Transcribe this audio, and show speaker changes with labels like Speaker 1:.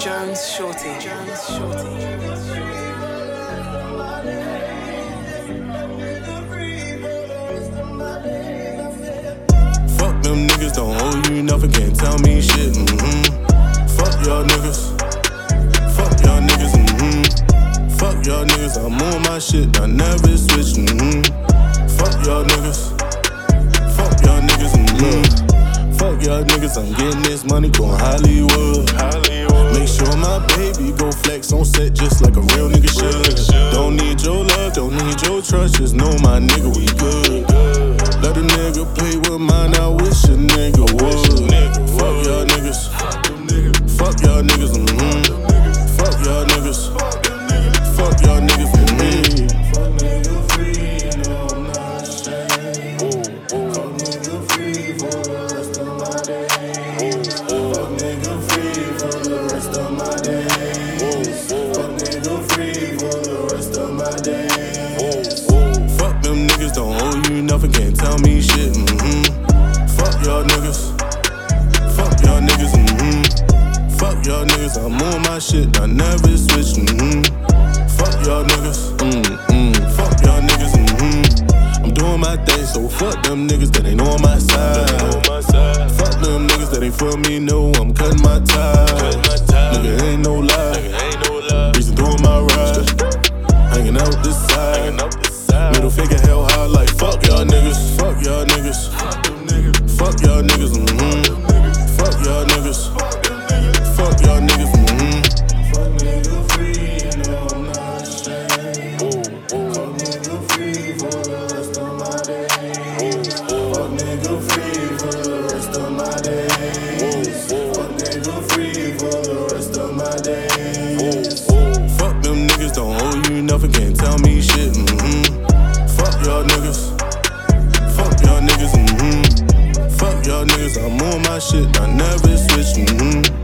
Speaker 1: Jones Shorty. Jones Shorty.
Speaker 2: Fuck them niggas, don't owe you nothing, can't tell me shit. Mm-hmm. Fuck y'all niggas. Fuck y'all niggas. Mm-hmm. Fuck y'all niggas, I'm on my shit, I never switch. Mm-hmm. Fuck y'all niggas. Fuck y'all niggas. Mm-hmm. Fuck y'all niggas, I'm getting this money, going Hollywood. Hollywood. Make sure my baby go flex on set just like a real nigga should. Don't need your love, don't need your trust, just know my nigga we good. Let a nigga play with mine, I wish a nigga would. Fuck y'all niggas. Fuck y'all niggas. Mm-hmm. Niggas, don't owe you nothing, can't tell me shit. Mm-hmm. Fuck y'all niggas. Fuck y'all niggas. Mm-hmm. Fuck y'all niggas, I'm on my shit, I never switch. Mm-hmm. Fuck y'all niggas. Mm-hmm. Fuck y'all niggas. Mm-hmm. I'm doing my thing, so fuck them niggas that ain't on my side. Fuck them niggas that ain't for me, no, I'm cutting my ties. Nigga ain't no lie. Niggas, don't owe you nothing, can't tell me shit. Mm-hmm. Fuck y'all niggas. Fuck y'all niggas. Mm-hmm. Fuck y'all niggas, I'm on my shit, I never switch. Mm-hmm.